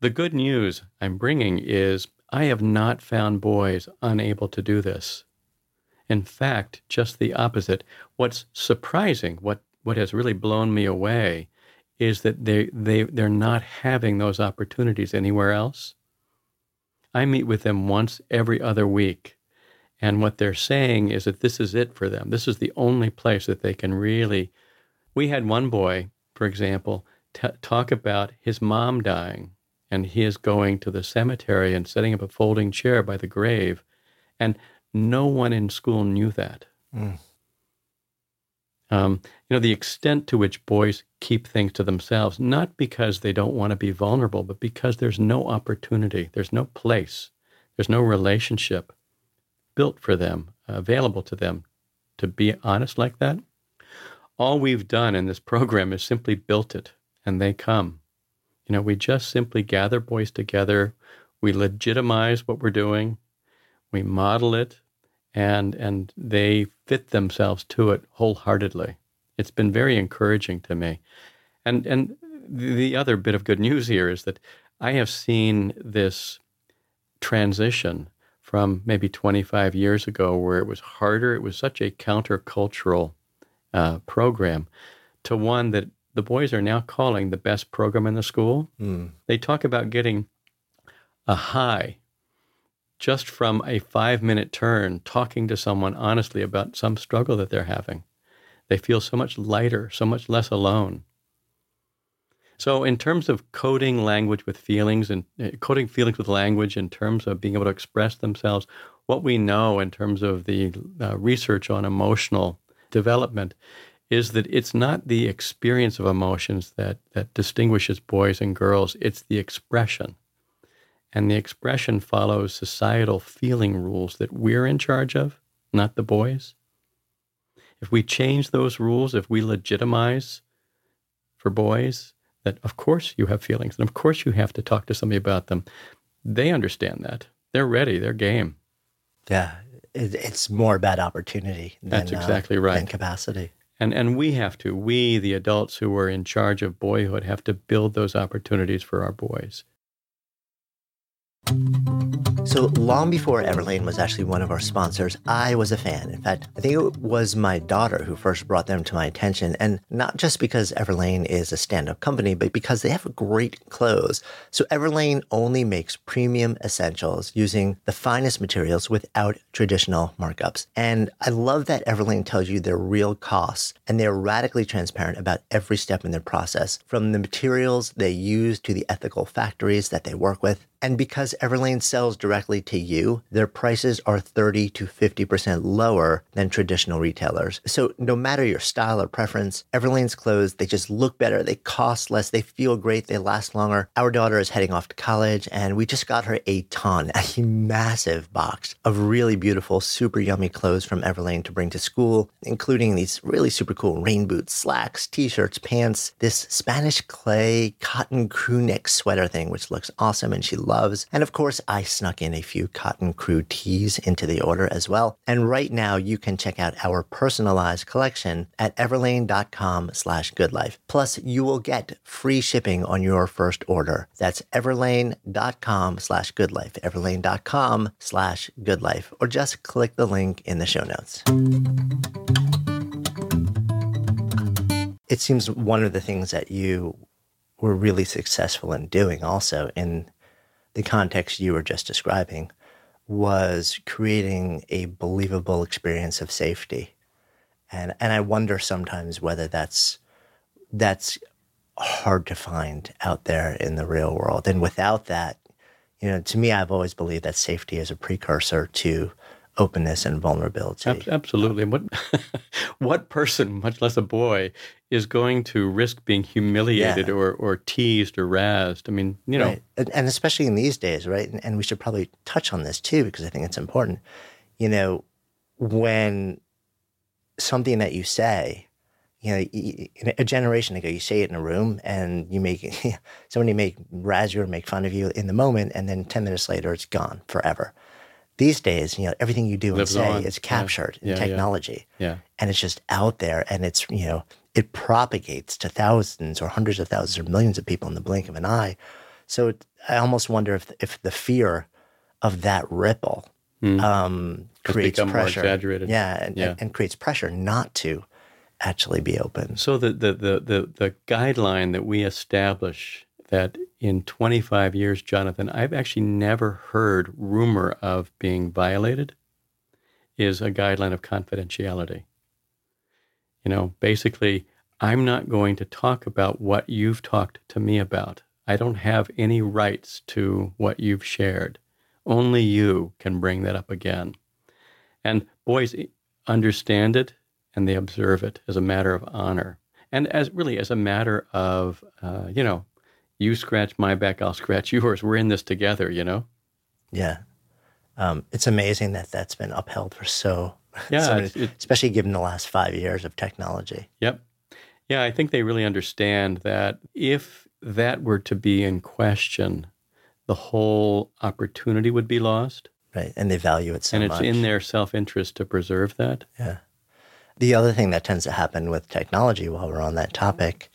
The good news I'm bringing is I have not found boys unable to do this. In fact, just the opposite. What's surprising, what, what has really blown me away, is that they, they, they're not having those opportunities anywhere else. I meet with them once every other week, And what they're saying is that this is it for them. This is the only place that they can really. We had one boy, for example, t- talk about his mom dying and he is going to the cemetery and setting up a folding chair by the grave. And no one in school knew that. Mm. Um, you know, the extent to which boys keep things to themselves, not because they don't want to be vulnerable, but because there's no opportunity, there's no place, there's no relationship built for them, available to them to be honest like that. All we've done in this program is simply built it, and they come. You know, we just simply gather boys together, we legitimize what we're doing, we model it, and and they fit themselves to it wholeheartedly. It's been very encouraging to me. And and the other bit of good news here is that I have seen this transition from maybe 25 years ago, where it was harder, it was such a countercultural uh, program, to one that the boys are now calling the best program in the school. Mm. They talk about getting a high just from a five minute turn talking to someone honestly about some struggle that they're having. They feel so much lighter, so much less alone. So, in terms of coding language with feelings and uh, coding feelings with language, in terms of being able to express themselves, what we know in terms of the uh, research on emotional development is that it's not the experience of emotions that, that distinguishes boys and girls, it's the expression. And the expression follows societal feeling rules that we're in charge of, not the boys. If we change those rules, if we legitimize for boys that, of course, you have feelings, and of course, you have to talk to somebody about them, they understand that. They're ready, they're game. Yeah, it's more about opportunity than, That's exactly uh, right. than capacity. And, and we have to, we, the adults who are in charge of boyhood, have to build those opportunities for our boys. So long before Everlane was actually one of our sponsors, I was a fan. In fact, I think it was my daughter who first brought them to my attention. And not just because Everlane is a stand up company, but because they have great clothes. So Everlane only makes premium essentials using the finest materials without traditional markups. And I love that Everlane tells you their real costs and they're radically transparent about every step in their process, from the materials they use to the ethical factories that they work with. And because Everlane sells directly to you, their prices are 30 to 50% lower than traditional retailers. So no matter your style or preference, Everlane's clothes, they just look better, they cost less, they feel great, they last longer. Our daughter is heading off to college and we just got her a ton, a massive box of really beautiful, super yummy clothes from Everlane to bring to school, including these really super cool rain boots, slacks, t-shirts, pants, this Spanish clay cotton crew neck sweater thing, which looks awesome and she loves And of course, I snuck in a few cotton crew tees into the order as well. And right now you can check out our personalized collection at everlane.com slash goodlife. Plus you will get free shipping on your first order. That's everlane.com slash goodlife, everlane.com slash goodlife, or just click the link in the show notes. It seems one of the things that you were really successful in doing also in the context you were just describing was creating a believable experience of safety. And and I wonder sometimes whether that's that's hard to find out there in the real world. And without that, you know, to me I've always believed that safety is a precursor to openness and vulnerability. Absolutely. What what person, much less a boy, is going to risk being humiliated yeah. or, or teased or razzed? I mean, you know. Right. And, and, especially in these days, right? And, and we should probably touch on this too, because I think it's important. You know, when something that you say, you know, a generation ago, you say it in a room and you make somebody make razz you or make fun of you in the moment, and then 10 minutes later, it's gone forever these days, you know, everything you do Lives and say on. is captured yeah. in yeah, technology. Yeah. yeah. And it's just out there and it's, you know, it propagates to thousands or hundreds of thousands or millions of people in the blink of an eye. So it, I almost wonder if if the fear of that ripple mm. um, creates pressure. exaggerated. Yeah and, yeah. And, and creates pressure not to actually be open. So the, the, the, the, the guideline that we establish that in 25 years, Jonathan, I've actually never heard rumor of being violated. is a guideline of confidentiality. You know, basically, I'm not going to talk about what you've talked to me about. I don't have any rights to what you've shared. Only you can bring that up again. And boys understand it and they observe it as a matter of honor and as really as a matter of, uh, you know, you scratch my back, I'll scratch yours. We're in this together, you know? Yeah. Um, it's amazing that that's been upheld for so, yeah, so many, it, especially given the last five years of technology. Yep. Yeah, I think they really understand that if that were to be in question, the whole opportunity would be lost. Right. And they value it so much. and it's much. in their self interest to preserve that. Yeah. The other thing that tends to happen with technology while we're on that topic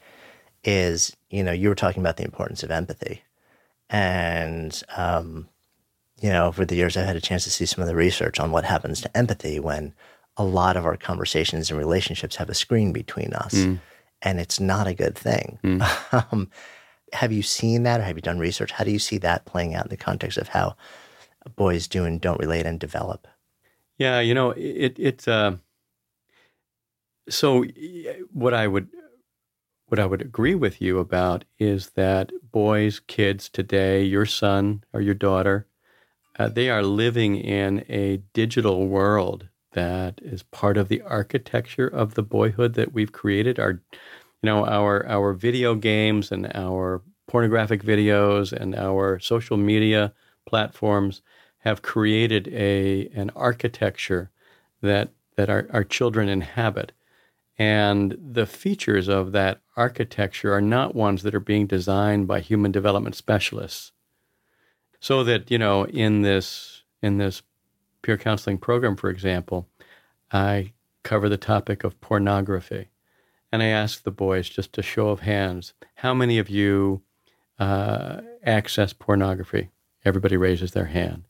is, you know, you were talking about the importance of empathy. And, um, you know, over the years, I've had a chance to see some of the research on what happens to empathy when a lot of our conversations and relationships have a screen between us. Mm. And it's not a good thing. Mm. Um, have you seen that or have you done research? How do you see that playing out in the context of how boys do and don't relate and develop? Yeah, you know, it it's uh, so what I would what I would agree with you about is that boys, kids today, your son or your daughter, uh, they are living in a digital world that is part of the architecture of the boyhood that we've created. Our, you know, our our video games and our pornographic videos and our social media platforms have created a an architecture that that our, our children inhabit. And the features of that architecture are not ones that are being designed by human development specialists. So that, you know, in this in this peer counseling program, for example, I cover the topic of pornography. And I ask the boys, just a show of hands, how many of you uh, access pornography? Everybody raises their hand.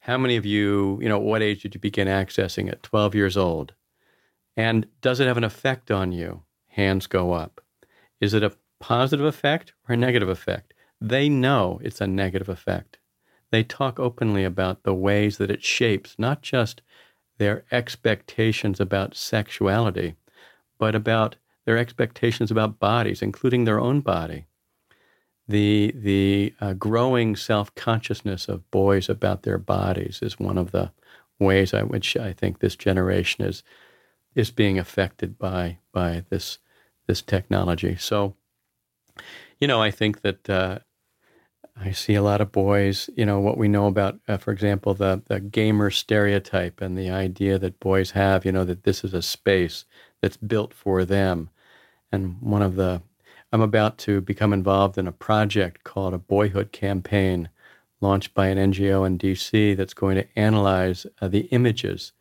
How many of you, you know, what age did you begin accessing it? 12 years old. And does it have an effect on you? Hands go up. Is it a positive effect or a negative effect? They know it's a negative effect. They talk openly about the ways that it shapes not just their expectations about sexuality, but about their expectations about bodies, including their own body. The, the uh, growing self consciousness of boys about their bodies is one of the ways in which I think this generation is is being affected by by this this technology. So, you know, I think that uh, I see a lot of boys. You know, what we know about, uh, for example, the the gamer stereotype and the idea that boys have. You know, that this is a space that's built for them. And one of the I'm about to become involved in a project called a Boyhood Campaign, launched by an NGO in D.C. that's going to analyze uh, the images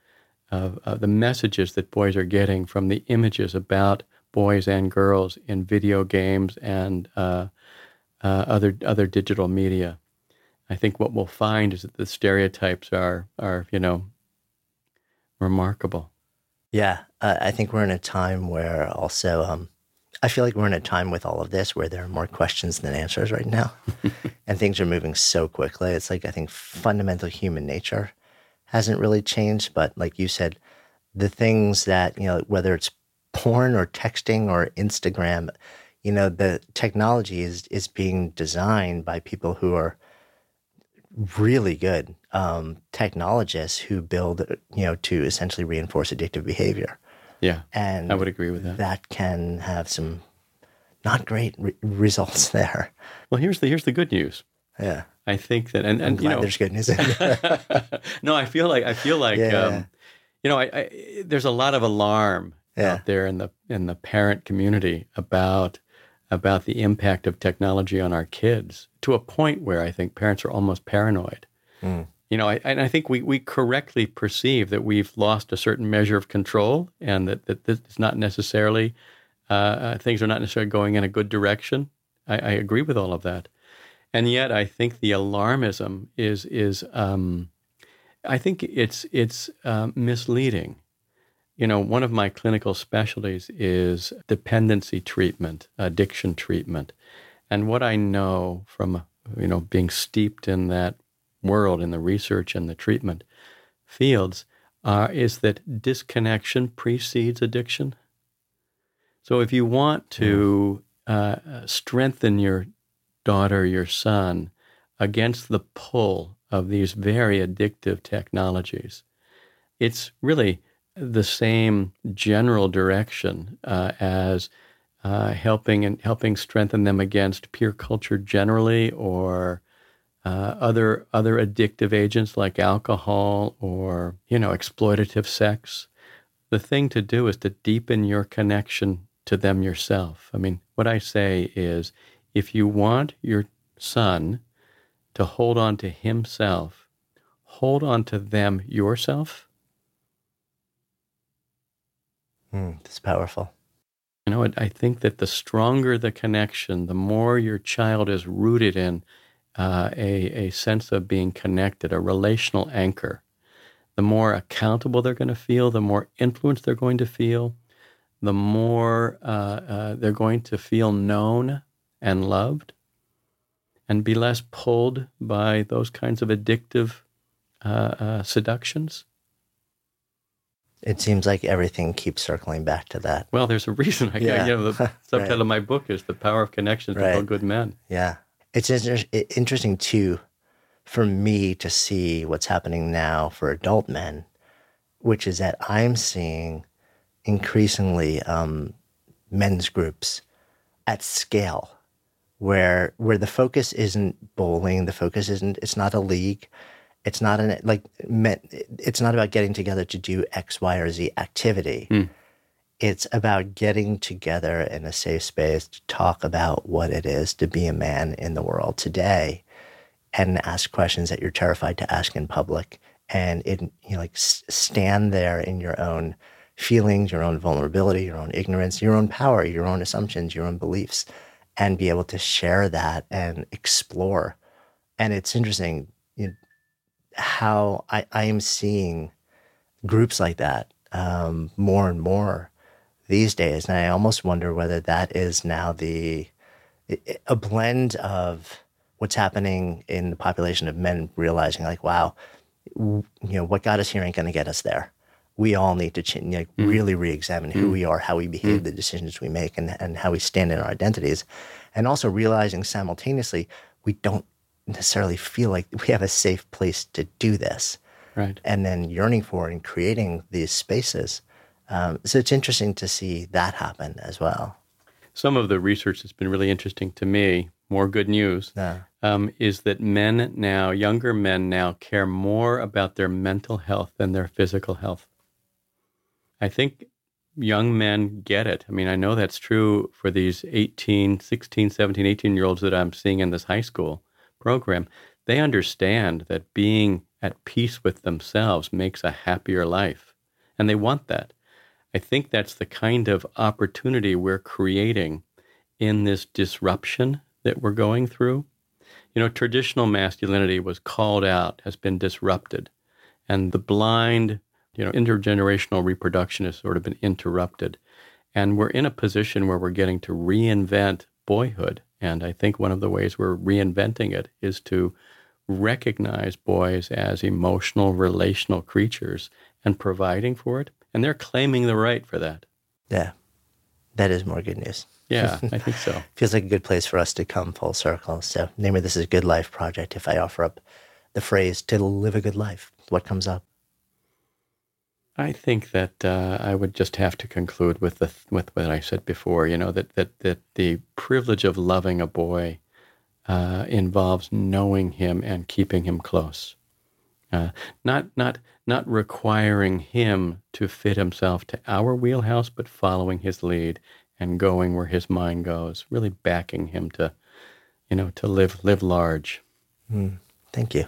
of, the messages that boys are getting from the images about boys and girls in video games and uh, uh, other other digital media. I think what we'll find is that the stereotypes are are you know remarkable. Yeah, uh, I think we're in a time where also um, I feel like we're in a time with all of this where there are more questions than answers right now, and things are moving so quickly. It's like I think fundamental human nature hasn't really changed, but like you said, the things that you know, whether it's porn or texting or Instagram, you know, the technology is is being designed by people who are really good um, technologists who build, you know, to essentially reinforce addictive behavior. Yeah, and I would agree with that. That can have some not great re- results there. Well, here's the here's the good news. Yeah, I think that, and, and you know, there's good news. no, I feel like I feel like Yeah, yeah, um, yeah. you know, I, I, there's a lot of alarm Yeah. out there in the in the parent community about about the impact of technology on our kids to a point where I think parents are almost paranoid. Mm. You know, I, and I think we, we correctly perceive that we've lost a certain measure of control and that, that this is not necessarily, uh, uh, things are not necessarily going in a good direction. I, I agree with all of that. And yet I think the alarmism is, is um, I think it's, it's uh, misleading. You know, one of my clinical specialties is dependency treatment, addiction treatment. And what I know from, you know, being steeped in that world, in the research and the treatment fields, uh, is that disconnection precedes addiction. So if you want to uh, strengthen your daughter, your son, against the pull of these very addictive technologies, it's really the same general direction uh, as uh, helping and helping strengthen them against peer culture generally, or uh, other other addictive agents like alcohol or you know exploitative sex. The thing to do is to deepen your connection to them yourself. I mean, what I say is, if you want your son to hold on to himself, hold on to them yourself. Mm, that's powerful. You know, I think that the stronger the connection, the more your child is rooted in uh, a, a sense of being connected, a relational anchor, the more accountable they're going to feel, the more influence they're going to feel, the more uh, uh, they're going to feel known and loved and be less pulled by those kinds of addictive uh, uh, seductions. It seems like everything keeps circling back to that. Well, there's a reason. I, yeah. you know, the subtitle right. of my book is "The Power of Connections right. to Good Men." Yeah, it's inter- interesting too, for me to see what's happening now for adult men, which is that I'm seeing increasingly um, men's groups at scale, where where the focus isn't bowling, the focus isn't. It's not a league it's not an like it's not about getting together to do X, Y, or Z activity. Mm. It's about getting together in a safe space to talk about what it is to be a man in the world today, and ask questions that you're terrified to ask in public, and it you know like stand there in your own feelings, your own vulnerability, your own ignorance, your own power, your own assumptions, your own beliefs, and be able to share that and explore. And it's interesting. You know, how I, I am seeing groups like that um, more and more these days. And I almost wonder whether that is now the a blend of what's happening in the population of men realizing like, wow, you know, what got us here ain't going to get us there. We all need to know, mm. really re-examine who mm. we are, how we behave, mm. the decisions we make, and, and how we stand in our identities. And also realizing simultaneously, we don't necessarily feel like we have a safe place to do this. Right. And then yearning for and creating these spaces. Um, so it's interesting to see that happen as well. Some of the research that's been really interesting to me, more good news, yeah. um, is that men now, younger men now, care more about their mental health than their physical health. I think young men get it. I mean, I know that's true for these 18, 16, 17, 18 year olds that I'm seeing in this high school program, they understand that being at peace with themselves makes a happier life. And they want that. I think that's the kind of opportunity we're creating in this disruption that we're going through. You know, traditional masculinity was called out, has been disrupted, and the blind, you know, intergenerational reproduction has sort of been interrupted. And we're in a position where we're getting to reinvent boyhood and I think one of the ways we're reinventing it is to recognize boys as emotional, relational creatures and providing for it. And they're claiming the right for that. Yeah. That is more good news. Yeah, I think so. Feels like a good place for us to come full circle. So, name of this is Good Life Project. If I offer up the phrase to live a good life, what comes up? I think that uh, I would just have to conclude with the with what I said before. You know that that that the privilege of loving a boy uh, involves knowing him and keeping him close, uh, not not not requiring him to fit himself to our wheelhouse, but following his lead and going where his mind goes. Really backing him to, you know, to live live large. Mm, thank you.